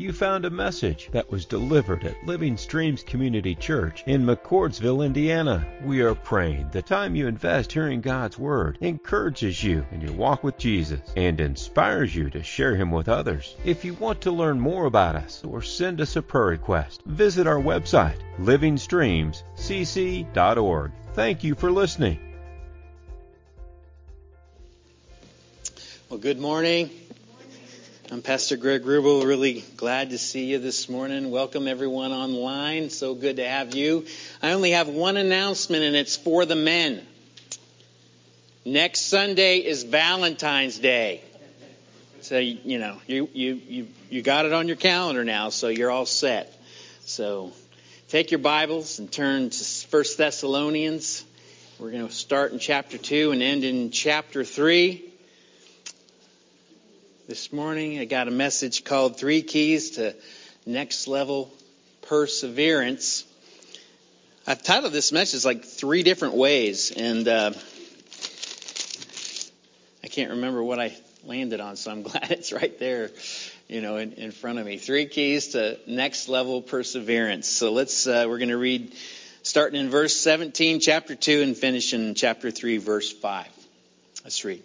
you found a message that was delivered at Living Streams Community Church in McCordsville, Indiana. We are praying the time you invest hearing God's Word encourages you in your walk with Jesus and inspires you to share Him with others. If you want to learn more about us or send us a prayer request, visit our website, livingstreamscc.org. Thank you for listening. Well, good morning. I'm Pastor Greg Rubel. Really glad to see you this morning. Welcome everyone online. So good to have you. I only have one announcement and it's for the men. Next Sunday is Valentine's Day. So, you know, you, you, you, you got it on your calendar now, so you're all set. So take your Bibles and turn to 1 Thessalonians. We're going to start in chapter 2 and end in chapter 3. This morning I got a message called Three Keys to Next Level Perseverance. I've titled this message like three different ways, and uh, I can't remember what I landed on, so I'm glad it's right there, you know, in, in front of me. Three keys to next level perseverance. So let's, uh, we're going to read starting in verse 17, chapter 2, and finishing in chapter 3, verse 5. Let's read.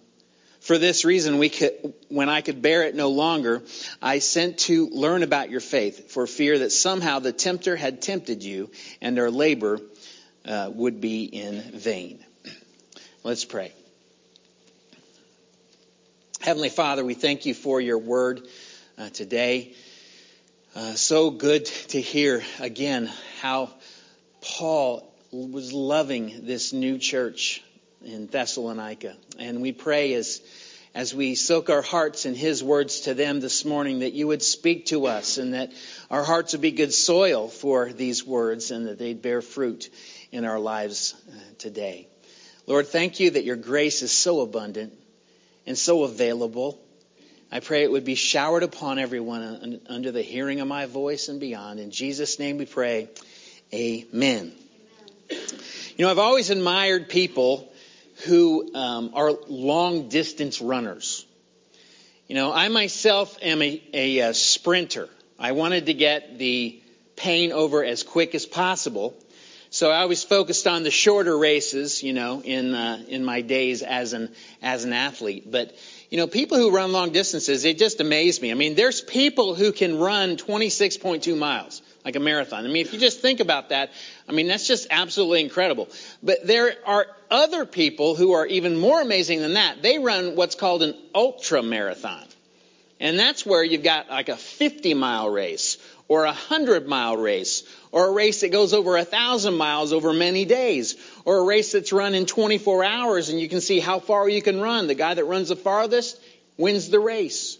For this reason, we could, when I could bear it no longer, I sent to learn about your faith, for fear that somehow the tempter had tempted you, and our labor uh, would be in vain. Let's pray. Heavenly Father, we thank you for your word uh, today. Uh, so good to hear again how Paul was loving this new church in Thessalonica. And we pray as, as we soak our hearts in His words to them this morning that you would speak to us and that our hearts would be good soil for these words and that they'd bear fruit in our lives uh, today. Lord, thank you that your grace is so abundant and so available. I pray it would be showered upon everyone under the hearing of my voice and beyond. In Jesus' name we pray. Amen. Amen. You know, I've always admired people who um, are long distance runners. You know, I myself am a, a, a sprinter. I wanted to get the pain over as quick as possible. So I was focused on the shorter races, you know, in uh, in my days as an as an athlete. But you know, people who run long distances, it just amazed me. I mean, there's people who can run 26.2 miles like a marathon. I mean, if you just think about that, I mean, that's just absolutely incredible. But there are other people who are even more amazing than that. They run what's called an ultra marathon. And that's where you've got like a 50 mile race or a 100 mile race or a race that goes over a thousand miles over many days or a race that's run in 24 hours and you can see how far you can run. The guy that runs the farthest wins the race.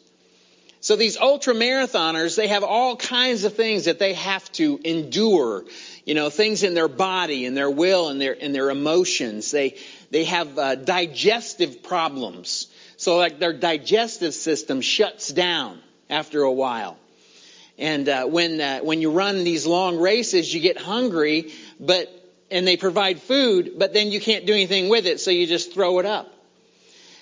So these ultra marathoners, they have all kinds of things that they have to endure. You know, things in their body and their will and their, and their emotions. They, they have uh, digestive problems. So like their digestive system shuts down after a while. And uh, when uh, when you run these long races, you get hungry, but and they provide food, but then you can't do anything with it, so you just throw it up.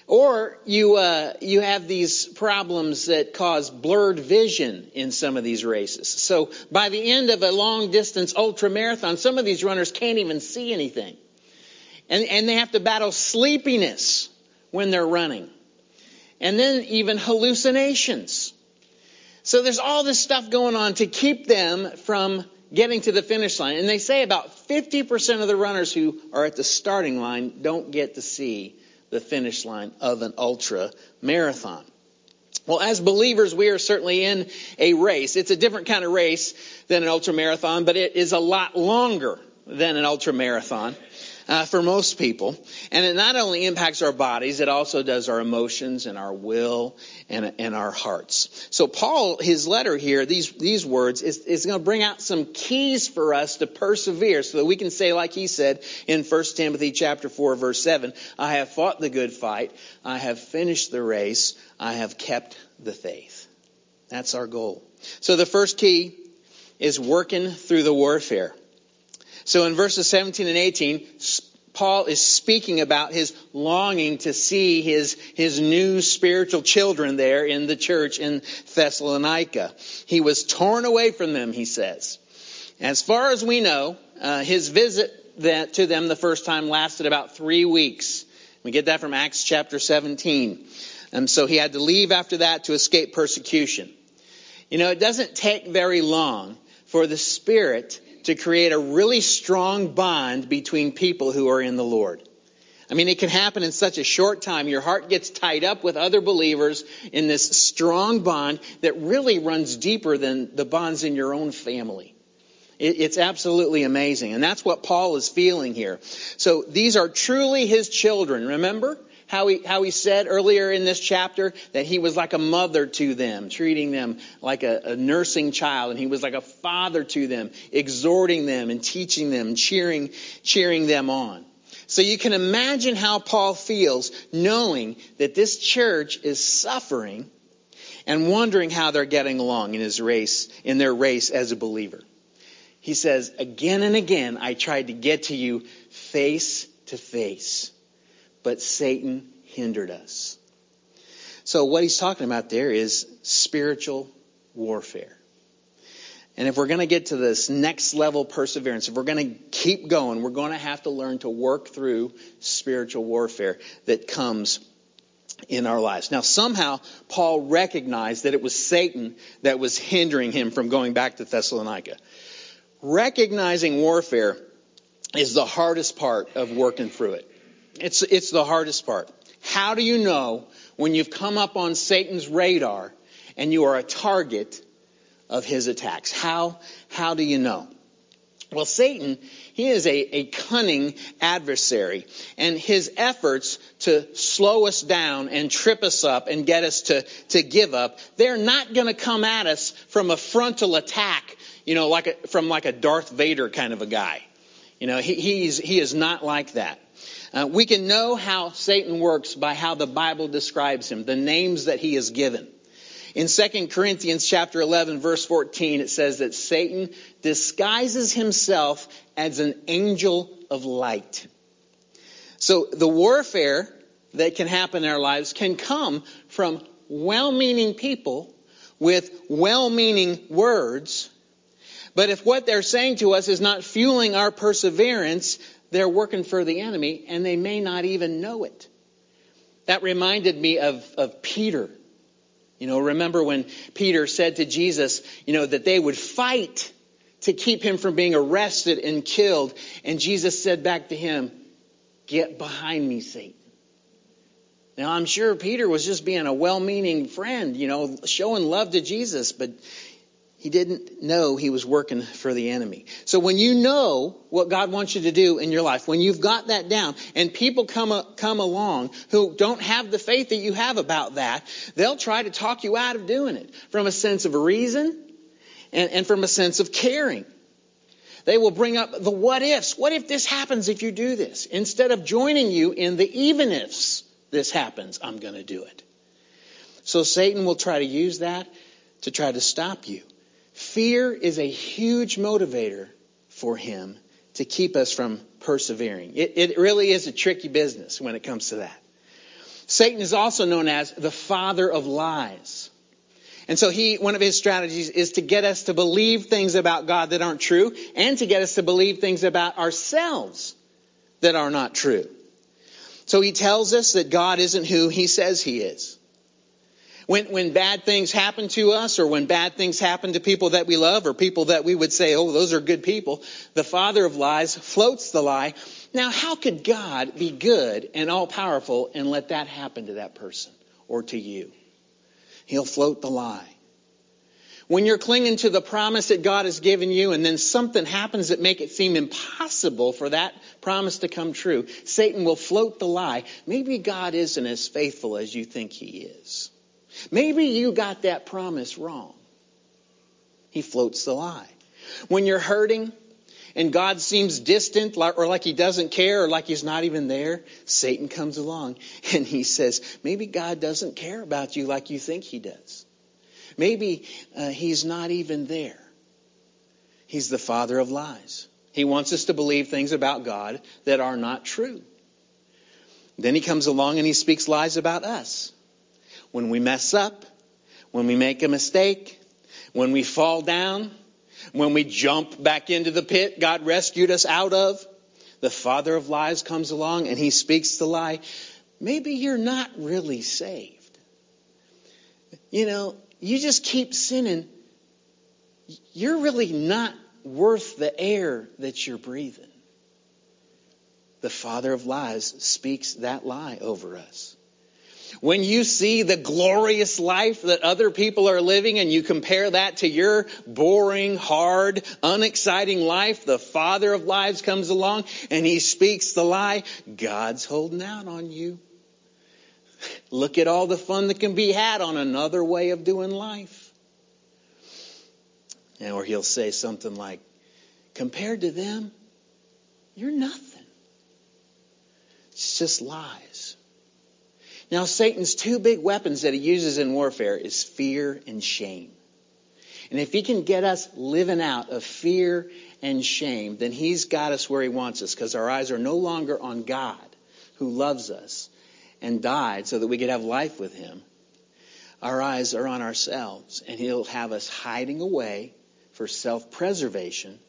Or you, uh, you have these problems that cause blurred vision in some of these races. So by the end of a long distance ultra marathon, some of these runners can't even see anything. And, and they have to battle sleepiness when they're running. And then even hallucinations. So there's all this stuff going on to keep them from getting to the finish line. And they say about 50% of the runners who are at the starting line don't get to see the finish line of an ultra marathon. Well, as believers, we are certainly in a race. It's a different kind of race than an ultra marathon, but it is a lot longer than an ultra marathon uh, for most people. And it not only impacts our bodies, it also does our emotions and our will and, and our hearts. So Paul, his letter here, these, these words, is, is going to bring out some keys for us to persevere so that we can say, like he said in 1 Timothy chapter 4, verse 7, I have fought the good fight. I have finished the race. I have kept the faith. That's our goal. So the first key is working through the warfare. So in verses 17 and 18, Paul is speaking about his longing to see his, his new spiritual children there in the church in Thessalonica. He was torn away from them, he says. As far as we know, uh, his visit that, to them the first time lasted about three weeks. We get that from Acts chapter 17. And so he had to leave after that to escape persecution. You know, it doesn't take very long for the Spirit to create a really strong bond between people who are in the Lord. I mean, it can happen in such a short time. Your heart gets tied up with other believers in this strong bond that really runs deeper than the bonds in your own family. It's absolutely amazing. And that's what Paul is feeling here. So these are truly his children, remember? How he, how he said earlier in this chapter that he was like a mother to them, treating them like a, a nursing child, and he was like a father to them, exhorting them and teaching them, cheering, cheering them on. So you can imagine how Paul feels knowing that this church is suffering and wondering how they're getting along in his race, in their race as a believer. He says, again and again, I tried to get to you face to face but Satan hindered us. So what he's talking about there is spiritual warfare. And if we're going to get to this next level perseverance, if we're going to keep going, we're going to have to learn to work through spiritual warfare that comes in our lives. Now, somehow, Paul recognized that it was Satan that was hindering him from going back to Thessalonica. Recognizing warfare is the hardest part of working through it. It's, it's the hardest part. How do you know when you've come up on Satan's radar and you are a target of his attacks? How, how do you know? Well, Satan, he is a, a cunning adversary, and his efforts to slow us down and trip us up and get us to, to give up, they're not going to come at us from a frontal attack, you know, like a, from like a Darth Vader kind of a guy. You know, he, he's, he is not like that. Uh, we can know how Satan works by how the Bible describes him, the names that he is given. In 2 Corinthians chapter 11 verse 14 it says that Satan disguises himself as an angel of light. So the warfare that can happen in our lives can come from well-meaning people with well-meaning words. But if what they're saying to us is not fueling our perseverance, they're working for the enemy and they may not even know it. That reminded me of, of Peter. You know, remember when Peter said to Jesus, you know, that they would fight to keep him from being arrested and killed. And Jesus said back to him, Get behind me, Satan. Now, I'm sure Peter was just being a well meaning friend, you know, showing love to Jesus, but he didn't know he was working for the enemy. So when you know what God wants you to do in your life, when you've got that down, and people come, uh, come along who don't have the faith that you have about that, they'll try to talk you out of doing it from a sense of reason and, and from a sense of caring. They will bring up the what ifs. What if this happens if you do this? Instead of joining you in the even ifs, this happens, I'm going to do it. So Satan will try to use that to try to stop you. Fear is a huge motivator for him to keep us from persevering. It, it, really is a tricky business when it comes to that. Satan is also known as the father of lies. And so he, one of his strategies is to get us to believe things about God that aren't true and to get us to believe things about ourselves that are not true. So he tells us that God isn't who he says he is. When, when bad things happen to us or when bad things happen to people that we love or people that we would say, oh, those are good people, the father of lies floats the lie. Now, how could God be good and all powerful and let that happen to that person or to you? He'll float the lie. When you're clinging to the promise that God has given you and then something happens that make it seem impossible for that promise to come true, Satan will float the lie. Maybe God isn't as faithful as you think he is. Maybe you got that promise wrong. He floats the lie. When you're hurting and God seems distant or like he doesn't care or like he's not even there, Satan comes along and he says, maybe God doesn't care about you like you think he does. Maybe uh, he's not even there. He's the father of lies. He wants us to believe things about God that are not true. Then he comes along and he speaks lies about us. When we mess up, when we make a mistake, when we fall down, when we jump back into the pit God rescued us out of, the father of lies comes along and he speaks the lie. Maybe you're not really saved. You know, you just keep sinning, you're really not worth the air that you're breathing. The father of lies speaks that lie over us. When you see the glorious life that other people are living and you compare that to your boring, hard, unexciting life, the father of lies comes along and he speaks the lie. God's holding out on you. Look at all the fun that can be had on another way of doing life. And, or he'll say something like, compared to them, you're nothing. It's just lies. Now, Satan's two big weapons that he uses in warfare is fear and shame. And if he can get us living out of fear and shame, then he's got us where he wants us because our eyes are no longer on God who loves us and died so that we could have life with him, our eyes are on ourselves, and he'll have us hiding away for self preservation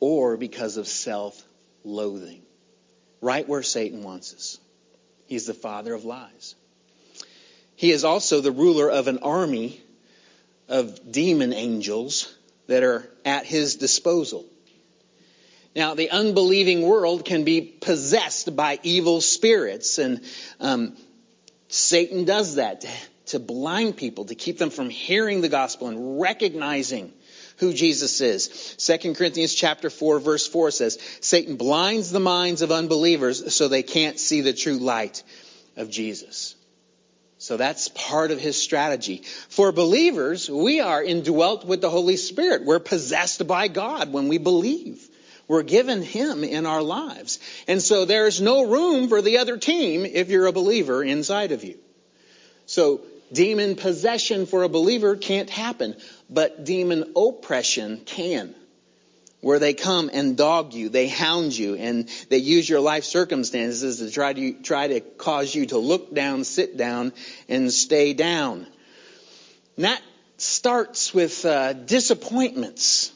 or because of self loathing. Right where Satan wants us. He's the father of lies. He is also the ruler of an army of demon angels that are at his disposal. Now, the unbelieving world can be possessed by evil spirits, and um, Satan does that to, to blind people, to keep them from hearing the gospel and recognizing who Jesus is. 2 Corinthians chapter 4 verse 4 says, Satan blinds the minds of unbelievers so they can't see the true light of Jesus. So that's part of his strategy. For believers, we are indwelt with the Holy Spirit. We're possessed by God when we believe. We're given Him in our lives. And so there's no room for the other team if you're a believer inside of you. So demon possession for a believer can't happen, but demon oppression can. Where they come and dog you, they hound you, and they use your life circumstances to try to, try to cause you to look down, sit down, and stay down. And that starts with uh, disappointments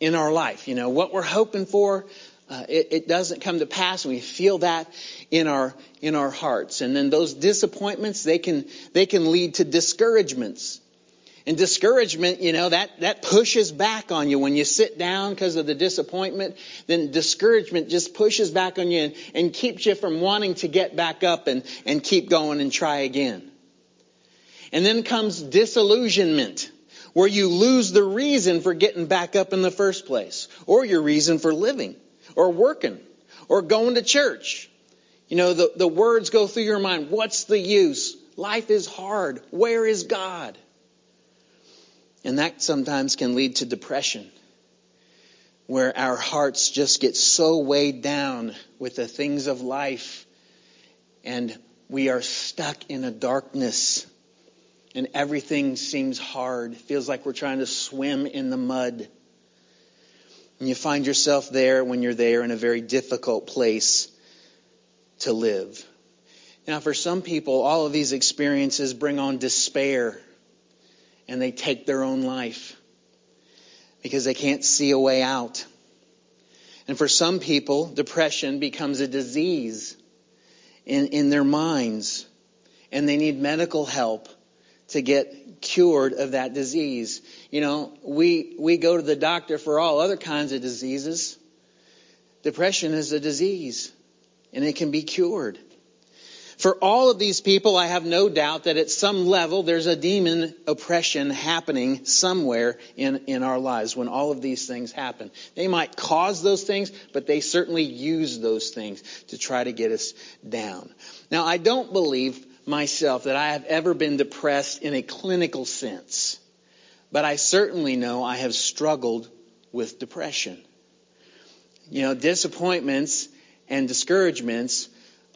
in our life. You know, what we're hoping for, uh, it, it, doesn't come to pass, and we feel that in our in our hearts. And then those disappointments, they can they can lead to discouragements. And discouragement, you know, that that pushes back on you when you sit down because of the disappointment. Then discouragement just pushes back on you and, and keeps you from wanting to get back up and and keep going and try again. And then comes disillusionment where you lose the reason for getting back up in the first place, or your reason for living, or working, or going to church. You know, the, the words go through your mind. What's the use? Life is hard. Where is God? And that sometimes can lead to depression, where our hearts just get so weighed down with the things of life, and we are stuck in a darkness and everything seems hard. Feels like we're trying to swim in the mud. And you find yourself there when you're there in a very difficult place to live. Now, for some people, all of these experiences bring on despair and they take their own life because they can't see a way out. And for some people, depression becomes a disease in, in their minds and they need medical help to get cured of that disease. You know, we, we go to the doctor for all other kinds of diseases. Depression is a disease and it can be cured. For all of these people, I have no doubt that at some level there's a demon oppression happening somewhere in, in our lives when all of these things happen. They might cause those things, but they certainly use those things to try to get us down. Now, I don't believe myself that I have ever been depressed in a clinical sense, but I certainly know I have struggled with depression. You know, disappointments and discouragements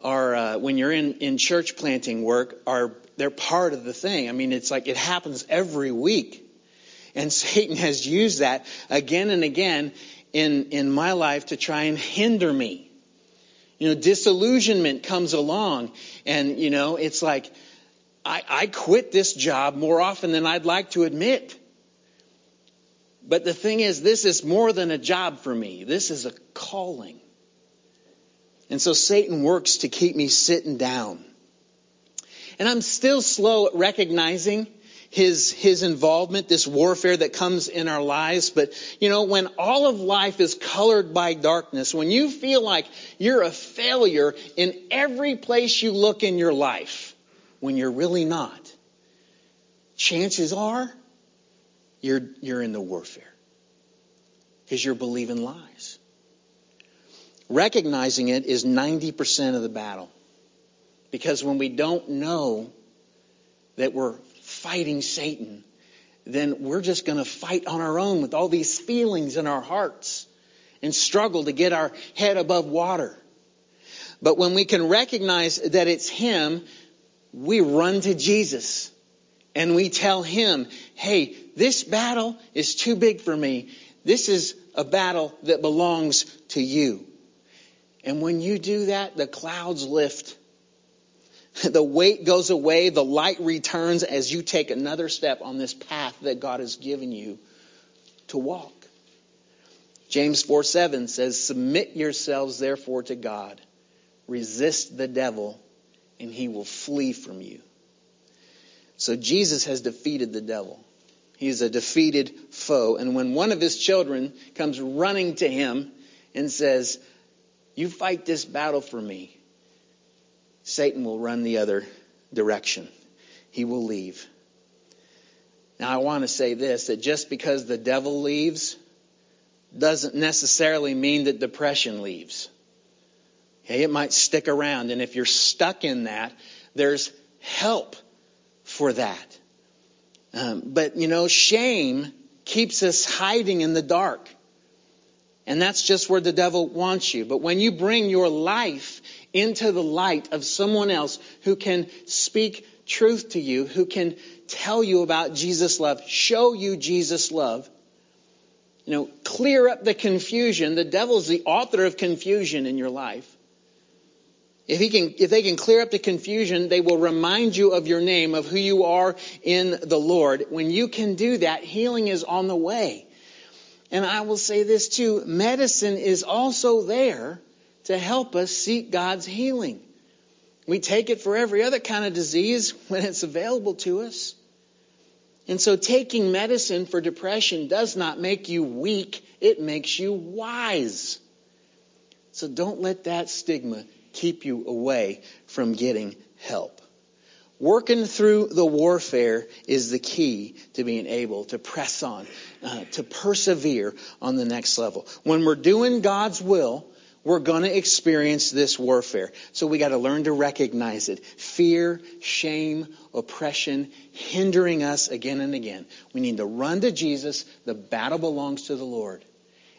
are uh, when you're in in church planting work are they're part of the thing. I mean, it's like it happens every week, and Satan has used that again and again in in my life to try and hinder me. You know, disillusionment comes along, and you know, it's like I, I quit this job more often than I'd like to admit. But the thing is, this is more than a job for me. This is a calling. And so Satan works to keep me sitting down. And I'm still slow at recognizing his, his involvement, this warfare that comes in our lives. But, you know, when all of life is colored by darkness, when you feel like you're a failure in every place you look in your life, when you're really not, chances are you're, you're in the warfare. Because you're believing lies. Recognizing it is 90% of the battle. Because when we don't know that we're fighting Satan, then we're just going to fight on our own with all these feelings in our hearts and struggle to get our head above water. But when we can recognize that it's Him, we run to Jesus and we tell Him, hey, this battle is too big for me. This is a battle that belongs to you. And when you do that, the clouds lift. The weight goes away. The light returns as you take another step on this path that God has given you to walk. James 4 7 says, Submit yourselves therefore to God. Resist the devil, and he will flee from you. So Jesus has defeated the devil. He is a defeated foe. And when one of his children comes running to him and says, you fight this battle for me. Satan will run the other direction. He will leave. Now, I want to say this that just because the devil leaves doesn't necessarily mean that depression leaves. Okay, it might stick around, and if you're stuck in that, there's help for that. Um, but, you know, shame keeps us hiding in the dark. And that's just where the devil wants you. But when you bring your life into the light of someone else who can speak truth to you, who can tell you about Jesus' love, show you Jesus' love, you know, clear up the confusion. The devil's the author of confusion in your life. If he can, if they can clear up the confusion, they will remind you of your name, of who you are in the Lord. When you can do that, healing is on the way. And I will say this too medicine is also there to help us seek God's healing. We take it for every other kind of disease when it's available to us. And so taking medicine for depression does not make you weak, it makes you wise. So don't let that stigma keep you away from getting help. Working through the warfare is the key to being able to press on, uh, to persevere on the next level. When we're doing God's will, we're going to experience this warfare. So we got to learn to recognize it. Fear, shame, oppression, hindering us again and again. We need to run to Jesus. The battle belongs to the Lord,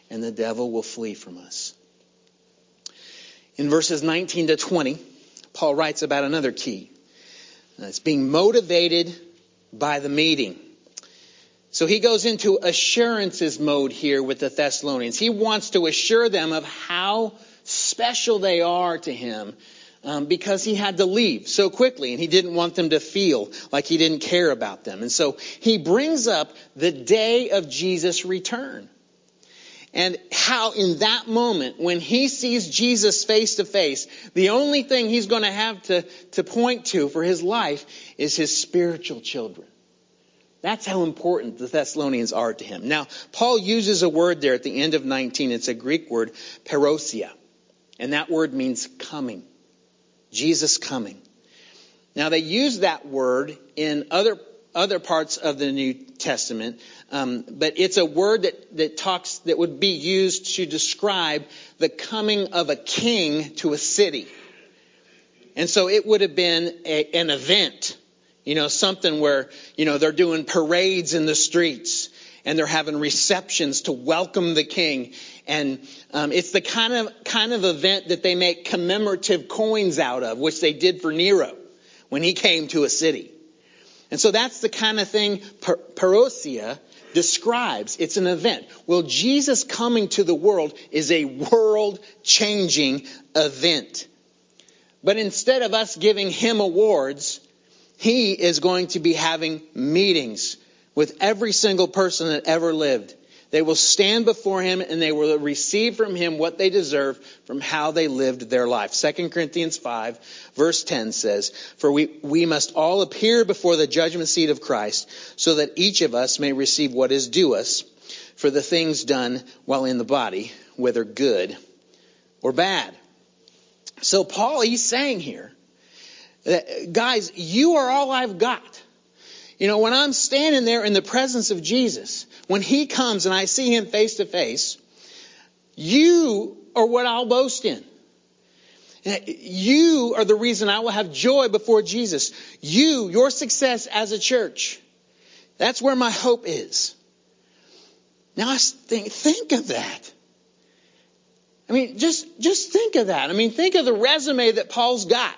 and the devil will flee from us. In verses 19 to 20, Paul writes about another key. It's being motivated by the meeting. So he goes into assurances mode here with the Thessalonians. He wants to assure them of how special they are to him um, because he had to leave so quickly and he didn't want them to feel like he didn't care about them. And so he brings up the day of Jesus' return. and how in that moment, when he sees Jesus face to face, the only thing he's going to have to, to point to for his life is his spiritual children. That's how important the Thessalonians are to him. Now, Paul uses a word there at the end of 19. It's a Greek word, parousia. And that word means coming. Jesus coming. Now, they use that word in other other parts of the New Testament, um, but it's a word that, that talks that would be used to describe the coming of a king to a city. And so it would have been a, an event, you know, something where, you know, they're doing parades in the streets and they're having receptions to welcome the king. And um, it's the kind of kind of event that they make commemorative coins out of, which they did for Nero when he came to a city. And so that's the kind of thing per- parousia describes. It's an event. Well, Jesus coming to the world is a world changing event. But instead of us giving him awards, he is going to be having meetings with every single person that ever lived. They will stand before him and they will receive from him what they deserve from how they lived their life. 2 Corinthians 5 verse 10 says, For we, we must all appear before the judgment seat of Christ so that each of us may receive what is due us for the things done while in the body, whether good or bad. So Paul, he's saying here, Uh, guys, you are all I've got. You know, when I'm standing there in the presence of Jesus, when he comes and I see him face to face, you are what I'll boast in. Uh, you are the reason I will have joy before Jesus. You, your success as a church. That's where my hope is. Now I think, think of that. I mean, just, just think of that. I mean, think of the resume that Paul's got.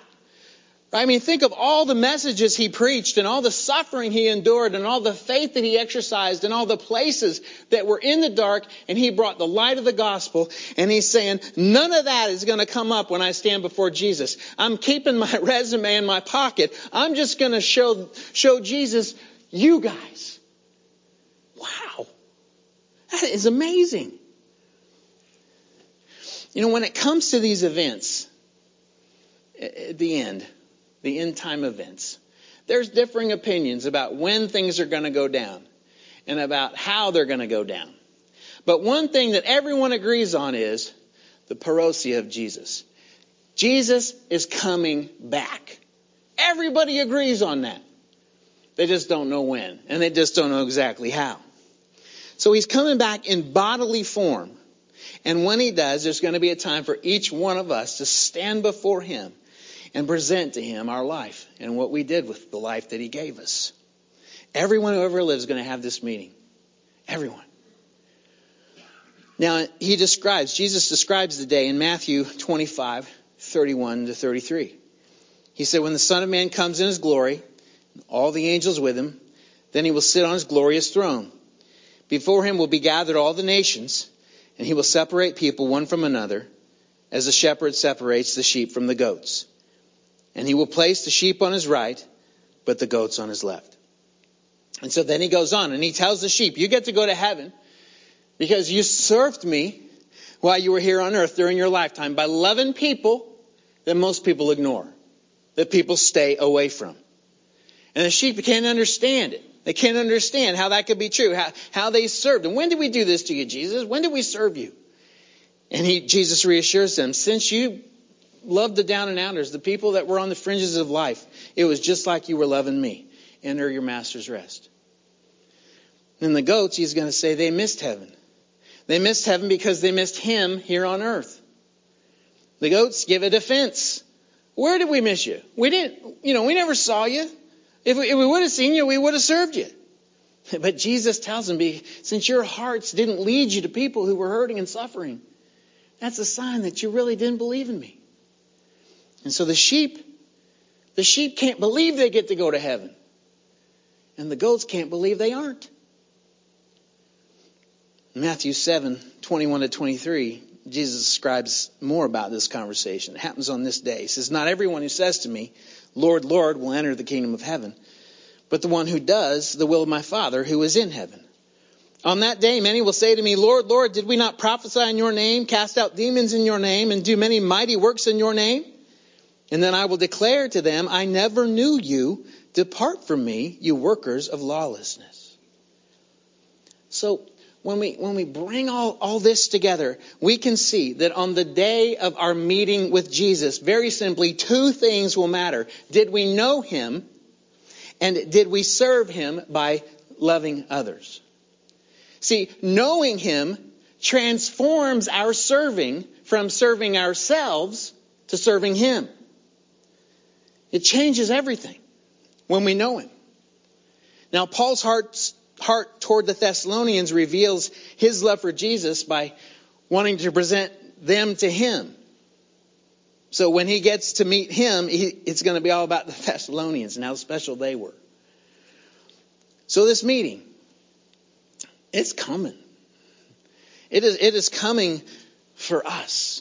I mean, think of all the messages he preached and all the suffering he endured and all the faith that he exercised and all the places that were in the dark and he brought the light of the gospel and he's saying, none of that is going to come up when I stand before Jesus. I'm keeping my resume in my pocket. I'm just going to show, show Jesus you guys. Wow. That is amazing. You know, when it comes to these events, at the end, the end time events. There's differing opinions about when things are going to go down and about how they're going to go down. But one thing that everyone agrees on is the parousia of Jesus. Jesus is coming back. Everybody agrees on that. They just don't know when, and they just don't know exactly how. So he's coming back in bodily form. And when he does, there's going to be a time for each one of us to stand before him and present to Him our life and what we did with the life that He gave us. Everyone who ever lives is going to have this meeting. Everyone. Now, he describes, Jesus describes the day in Matthew 25, 31 to 33. He said, When the Son of Man comes in his glory, all the angels with him, then he will sit on his glorious throne. Before him will be gathered all the nations, and he will separate people one from another, as a shepherd separates the sheep from the goats and he will place the sheep on his right, but the goats on his left. And so then he goes on and he tells the sheep, you get to go to heaven because you served me while you were here on earth during your lifetime by loving people that most people ignore, that people stay away from. And the sheep can't understand it. They can't understand how that could be true, how, how they served. And when did we do this to you, Jesus? When did we serve you? And he, Jesus reassures them, since you loved the down and outers, the people that were on the fringes of life. It was just like you were loving me. Enter your master's rest. And the goats, he's going to say they missed heaven. They missed heaven because they missed him here on earth. The goats give a defense. Where did we miss you? We didn't, you know, we never saw you. If we, if we would have seen you, we would have served you. But Jesus tells them, since your hearts didn't lead you to people who were hurting and suffering, that's a sign that you really didn't believe in me. And so the sheep, the sheep can't believe they get to go to heaven. And the goats can't believe they aren't. Matthew 7, 21 to 23, Jesus describes more about this conversation. It happens on this day. He says, Not everyone who says to me, Lord, Lord, will enter the kingdom of heaven, but the one who does the will of my Father who is in heaven. On that day, many will say to me, Lord, Lord, did we not prophesy in your name, cast out demons in your name, and do many mighty works in your name? And then I will declare to them, I never knew you. Depart from me, you workers of lawlessness. So, when we, when we bring all, all this together, we can see that on the day of our meeting with Jesus, very simply, two things will matter. Did we know him? And did we serve him by loving others? See, knowing him transforms our serving from serving ourselves to serving him. It changes everything when we know him. Now, Paul's heart, heart toward the Thessalonians reveals his love for Jesus by wanting to present them to him. So when he gets to meet him, he, it's going to be all about the Thessalonians and how special they were. So this meeting, it's coming. It is, it is coming for us.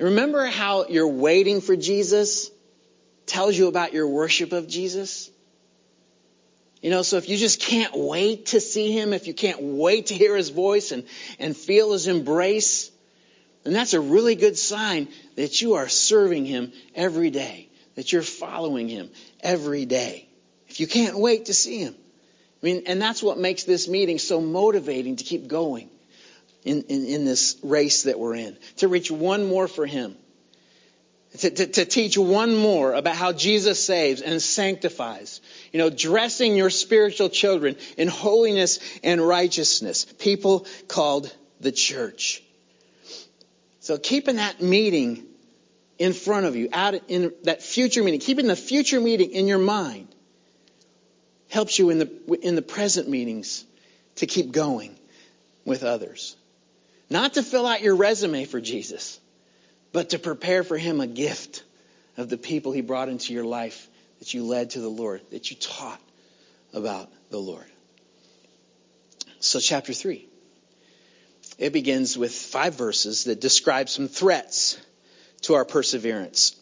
Remember how you're waiting for Jesus tells you about your worship of Jesus? You know, so if you just can't wait to see him, if you can't wait to hear his voice and, and feel his embrace, then that's a really good sign that you are serving him every day, that you're following him every day. If you can't wait to see him. I mean, and that's what makes this meeting so motivating to keep going in, in, in this race that we're in, to reach one more for him. To, to, to, teach one more about how Jesus saves and sanctifies. You know, dressing your spiritual children in holiness and righteousness. People called the church. So keeping that meeting in front of you, out in that future meeting, keeping the future meeting in your mind helps you in the, in the present meetings to keep going with others. Not to fill out your resume for Jesus, but to prepare for Him a gift of the people He brought into your life that you led to the Lord, that you taught about the Lord. So, chapter 3. It begins with five verses that describe some threats to our perseverance.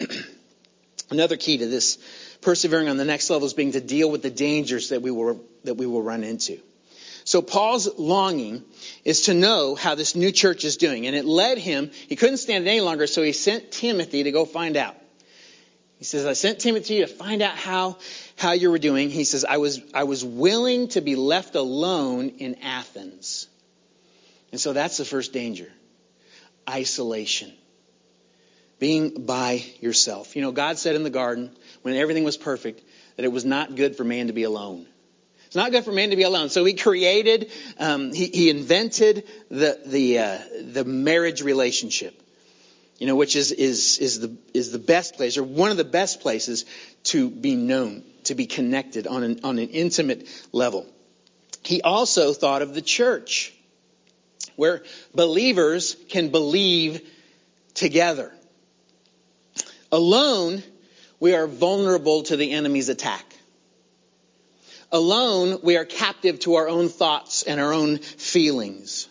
Another key to this persevering on the next level is being to deal with the dangers that we will, that we will run into. So Paul's longing is to know how this new church is doing. And it led him, he couldn't stand it any longer, so he sent Timothy to go find out. He says, I sent Timothy to find out how, how you were doing. He says, I was, I was willing to be left alone in Athens. And so that's the first danger. Isolation. Being by yourself. You know, God said in the garden, when everything was perfect, that it was not good for man to be alone. It's not good for man to be alone. So he created, um, he, he, invented the the uh, the marriage relationship, you know, which is is is the is the best place or one of the best places to be known, to be connected on an on an intimate level. He also thought of the church, where believers can believe together. Alone, we are vulnerable to the enemy's attack. Alone, we are captive to our own thoughts and our own feelings.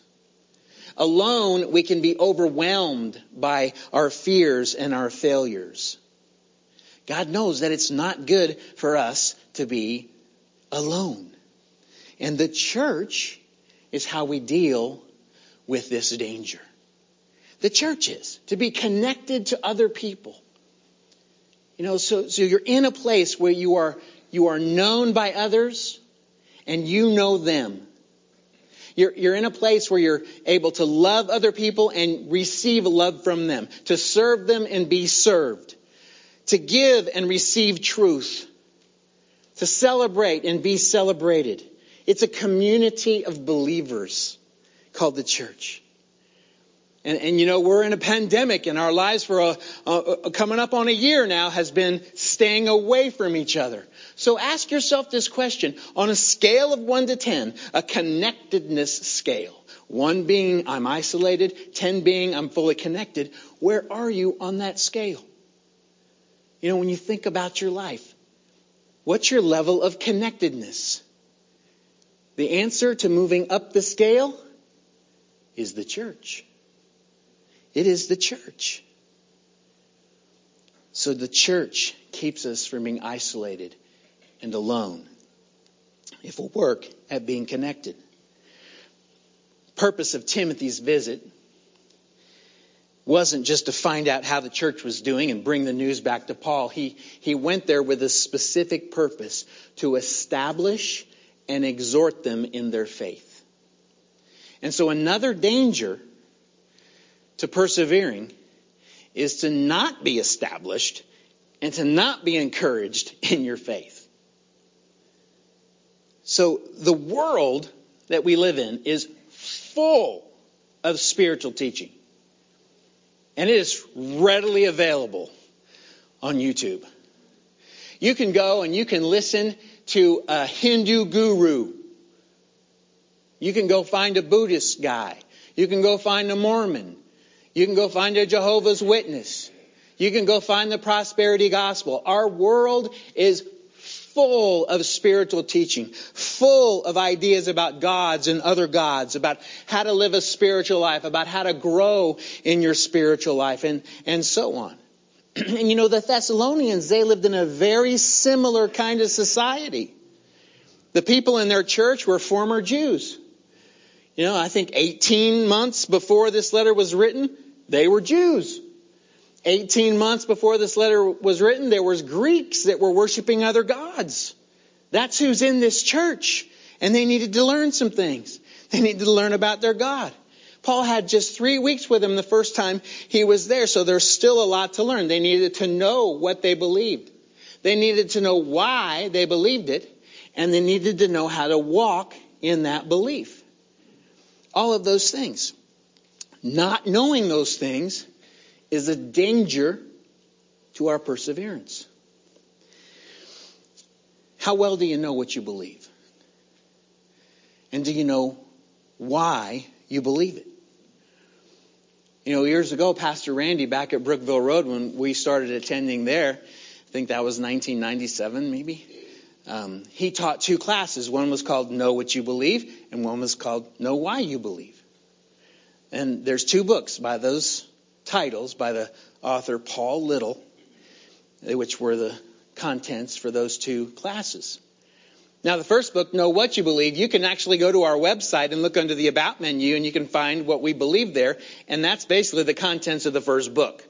Alone, we can be overwhelmed by our fears and our failures. God knows that it's not good for us to be alone. And the church is how we deal with this danger. The church is to be connected to other people. You know, so, so you're in a place where you are you are known by others and you know them. You're, you're in a place where you're able to love other people and receive love from them, to serve them and be served, to give and receive truth, to celebrate and be celebrated. It's a community of believers called the church. And, and, you know, we're in a pandemic and our lives for a, a, coming up on a year now has been staying away from each other. So ask yourself this question on a scale of 1 to 10, a connectedness scale. 1 being I'm isolated, 10 being I'm fully connected. Where are you on that scale? You know, when you think about your life, what's your level of connectedness? The answer to moving up the scale is the church. It is the church. So the church keeps us from being isolated and alone. if will work at being connected. Purpose of Timothy's visit wasn't just to find out how the church was doing and bring the news back to Paul. He, he went there with a specific purpose to establish and exhort them in their faith. And so another danger to persevering is to not be established and to not be encouraged in your faith. So the world that we live in is full of spiritual teaching. And it is readily available on YouTube. You can go and you can listen to a Hindu guru. You can go find a Buddhist guy. You can go find a Mormon. You can go find a Jehovah's Witness. You can go find the prosperity gospel. Our world is full of spiritual teaching, full of ideas about gods and other gods, about how to live a spiritual life, about how to grow in your spiritual life, and, and so on. and you know, the Thessalonians, they lived in a very similar kind of society. The people in their church were former Jews. You know, I think 18 months before this letter was written, they were Jews. 18 months before this letter was written, there was Greeks that were worshiping other gods. That's who's in this church. And they needed to learn some things. They needed to learn about their God. Paul had just three weeks with him the first time he was there, so there's still a lot to learn. They needed to know what they believed. They needed to know why they believed it, and they needed to know how to walk in that belief. All of those things. Not knowing those things is a danger to our perseverance. How well do you know what you believe? And do you know why you believe it? You know, years ago, Pastor Randy back at Brookville Road, when we started attending there, I think that was 1997 maybe, um, he taught two classes. One was called Know What You Believe, and one was called Know Why You Believe. And there's two books by those titles by the author Paul Little, which were the contents for those two classes. Now, the first book, Know What You Believe, you can actually go to our website and look under the About menu and you can find what we believe there. And that's basically the contents of the first book.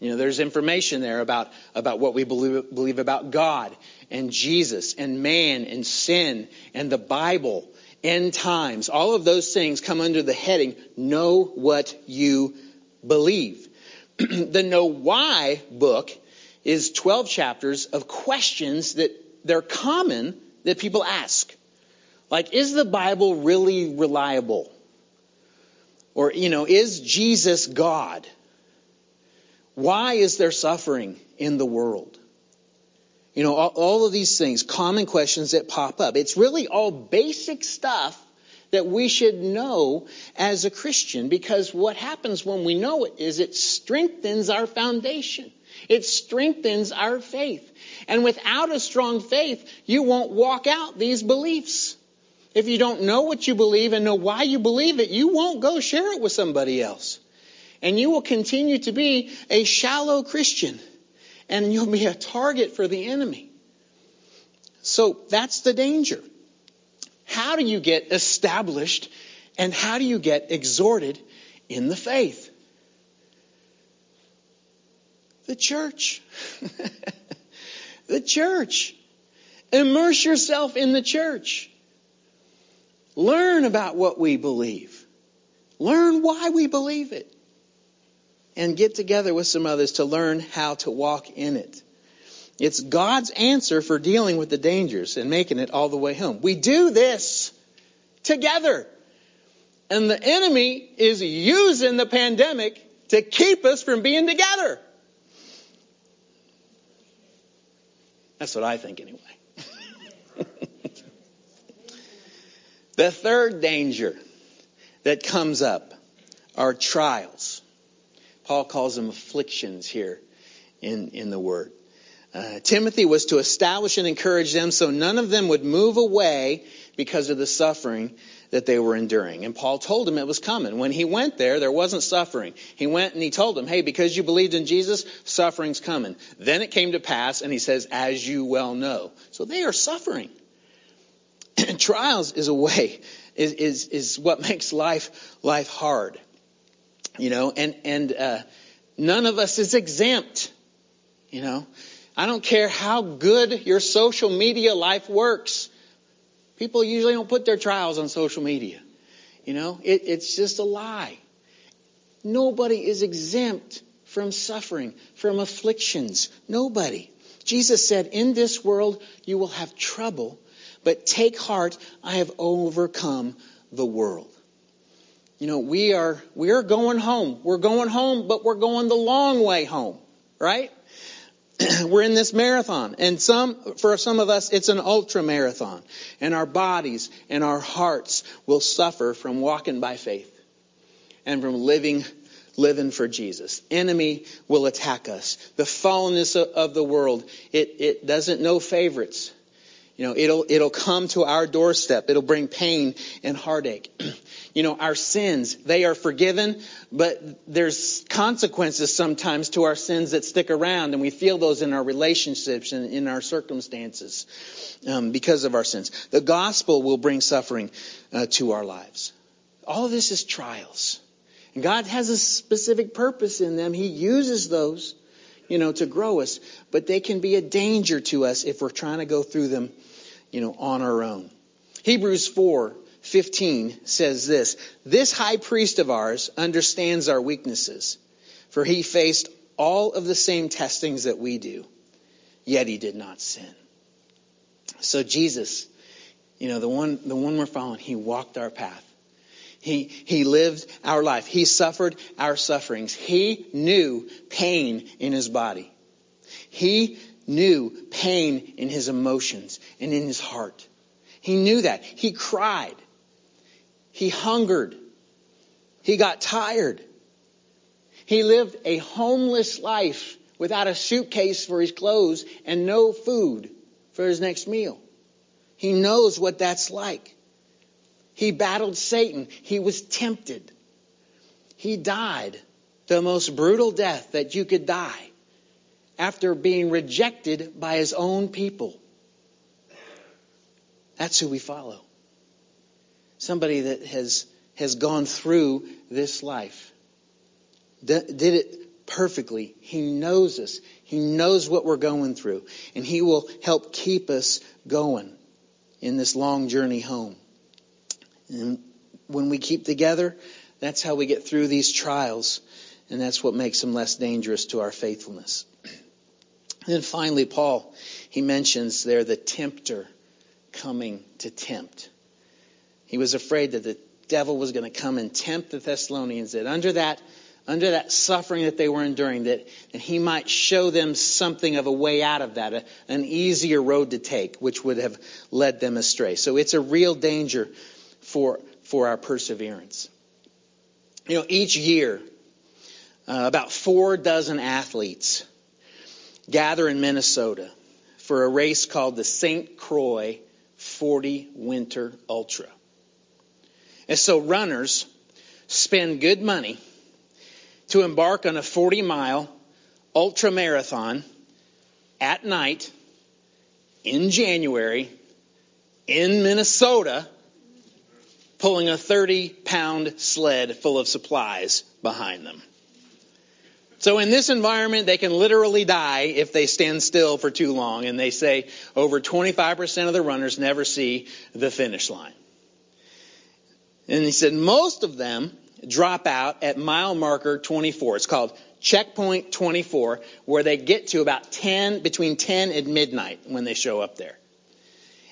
You know, there's information there about, about what we believe, believe about God and Jesus and man and sin and the Bible, end times. All of those things come under the heading, Know What You believe. the Know Why book is 12 chapters of questions that they're common that people ask. Like, is the Bible really reliable? Or, you know, is Jesus God? Why is there suffering in the world? You know, all, all, of these things, common questions that pop up. It's really all basic stuff that we should know as a Christian because what happens when we know it is it strengthens our foundation. It strengthens our faith. And without a strong faith, you won't walk out these beliefs. If you don't know what you believe and know why you believe it, you won't go share it with somebody else. And you will continue to be a shallow Christian. And you'll be a target for the enemy. So that's the danger. How do you get established and how do you get exhorted in the faith? The church. the church. Immerse yourself in the church. Learn about what we believe. Learn why we believe it. And get together with some others to learn how to walk in it. It's God's answer for dealing with the dangers and making it all the way home. We do this together. And the enemy is using the pandemic to keep us from being together. That's what I think anyway. the third danger that comes up are trials. Paul calls them afflictions here in, in the word. Uh, Timothy was to establish and encourage them so none of them would move away because of the suffering that they were enduring. And Paul told him it was coming. When he went there, there wasn't suffering. He went and he told them, hey, because you believed in Jesus, suffering's coming. Then it came to pass, and he says, as you well know. So they are suffering. Trials is a way, is, is, is what makes life, life hard. You know, and, and, uh, none of us is exempt. You know, I don't care how good your social media life works. People usually don't put their trials on social media. You know, it, it's just a lie. Nobody is exempt from suffering, from afflictions. Nobody. Jesus said, In this world you will have trouble, but take heart, I have overcome the world. You know, we are, we are going home. We're going home, but we're going the long way home, right? we're in this marathon. And some, for some of us, it's an ultra marathon. And our bodies and our hearts will suffer from walking by faith and from living living for Jesus. Enemy will attack us. The fallenness of the world, it, it doesn't know favorites. You know, it'll, it'll come to our doorstep. It'll bring pain and heartache. you know, our sins, they are forgiven, but there's consequences sometimes to our sins that stick around, and we feel those in our relationships and in our circumstances um, because of our sins. The gospel will bring suffering uh, to our lives. All of this is trials. And God has a specific purpose in them. He uses those, you know, to grow us, but they can be a danger to us if we're trying to go through them, you know, on our own. Hebrews 4 15 says this This high priest of ours understands our weaknesses, for he faced all of the same testings that we do, yet he did not sin. So Jesus, you know, the one, the one we're following, he walked our path. He, he lived our life. He suffered our sufferings. He knew pain in his body. He knew pain in his emotions and in his heart. He knew that. He cried. He hungered. He got tired. He lived a homeless life without a suitcase for his clothes and no food for his next meal. He knows what that's like. He battled Satan. He was tempted. He died the most brutal death that you could die after being rejected by his own people. That's who we follow. Somebody that has, has gone through this life. did it perfectly. He knows us. He knows what we're going through. And He will help keep us going in this long journey home. And when we keep together, that's how we get through these trials, and that's what makes them less dangerous to our faithfulness. And then finally, Paul, he mentions there the tempter coming to tempt. He was afraid that the devil was going to come and tempt the Thessalonians, that under that under that suffering that they were enduring, that, that he might show them something of a way out of that, a, an easier road to take, which would have led them astray. So it's a real danger for, for our perseverance. You know, each year, uh, about four dozen athletes gather in Minnesota for a race called the St. Croix 40 Winter Ultra. And so runners spend good money to embark on a 40 mile ultra marathon at night in January in Minnesota pulling a 30 pound sled full of supplies behind them. So in this environment, they can literally die if they stand still for too long. And they say over 25% of the runners never see the finish line. And he said most of them drop out at mile marker 24. It's called checkpoint 24, where they get to about 10, between 10 and midnight when they show up there.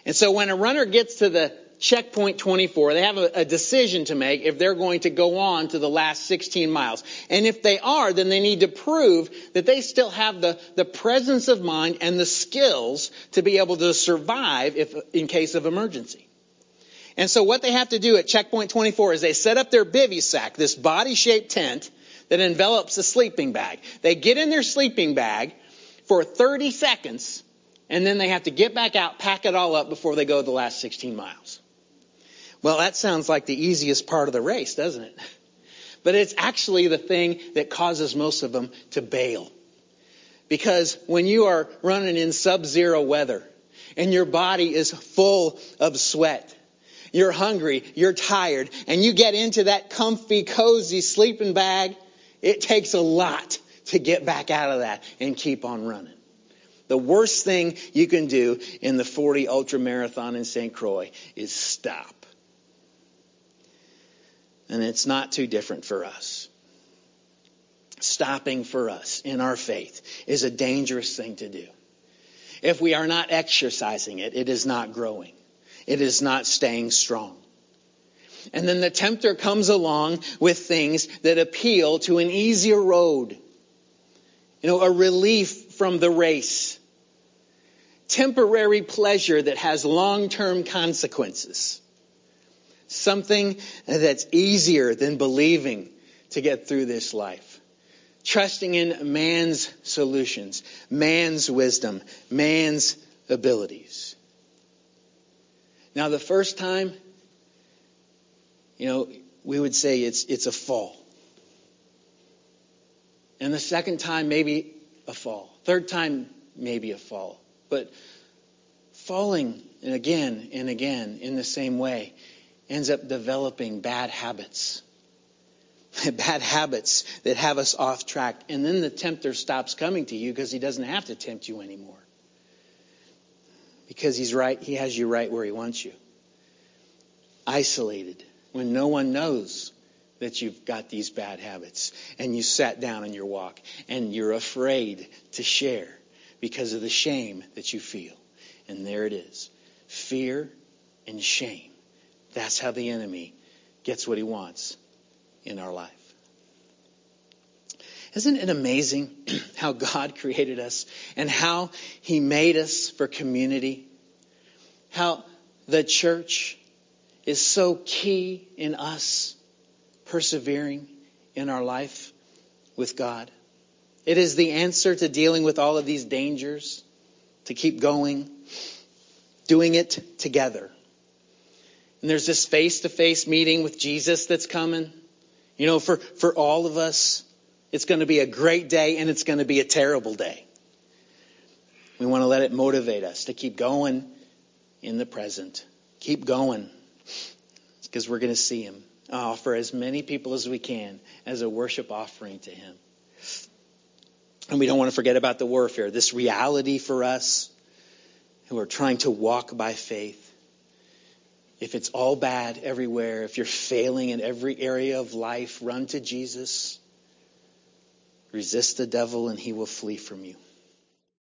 And so when a runner gets to the checkpoint 24. They have a, a, decision to make if they're going to go on to the last 16 miles. And if they are, then they need to prove that they still have the, the presence of mind and the skills to be able to survive if, in case of emergency. And so what they have to do at checkpoint 24 is they set up their bivy sack, this body-shaped tent that envelops a sleeping bag. They get in their sleeping bag for 30 seconds and then they have to get back out, pack it all up before they go the last 16 miles. Well, that sounds like the easiest part of the race, doesn't it? But it's actually the thing that causes most of them to bail. Because when you are running in sub-zero weather, and your body is full of sweat. You're hungry, you're tired, and you get into that comfy, cozy sleeping bag. It takes a lot to get back out of that and keep on running. The worst thing you can do in the 40 ultra marathon in St. Croix is stop. And it's not too different for us. Stopping for us in our faith is a dangerous thing to do. If we are not exercising it, it is not growing. It is not staying strong. And then the tempter comes along with things that appeal to an easier road. You know, a relief from the race. Temporary pleasure that has long-term consequences. Something that's easier than believing to get through this life. Trusting in man's solutions, man's wisdom, man's abilities. Now, the first time, you know, we would say it's, it's a fall. And the second time, maybe a fall. Third time, maybe a fall. But falling again and again in the same way ends up developing bad habits. bad habits that have us off track. And then the tempter stops coming to you because he doesn't have to tempt you anymore. Because he's right, he has you right where he wants you. Isolated when no one knows that you've got these bad habits and you sat down in your walk and you're afraid to share because of the shame that you feel. And there it is. Fear and shame. That's how the enemy gets what he wants in our life. Isn't it amazing how God created us and how he made us for community? How the church is so key in us persevering in our life with God. It is the answer to dealing with all of these dangers, to keep going, doing it together. And there's this face to face meeting with Jesus that's coming. You know, for, for all of us, it's going to be a great day and it's going to be a terrible day. We want to let it motivate us to keep going in the present. Keep going because we're going to see him. Offer as many people as we can as a worship offering to him. And we don't want to forget about the warfare, this reality for us who are trying to walk by faith if it's all bad everywhere, if you're failing in every area of life, run to Jesus. Resist the devil and he will flee from you.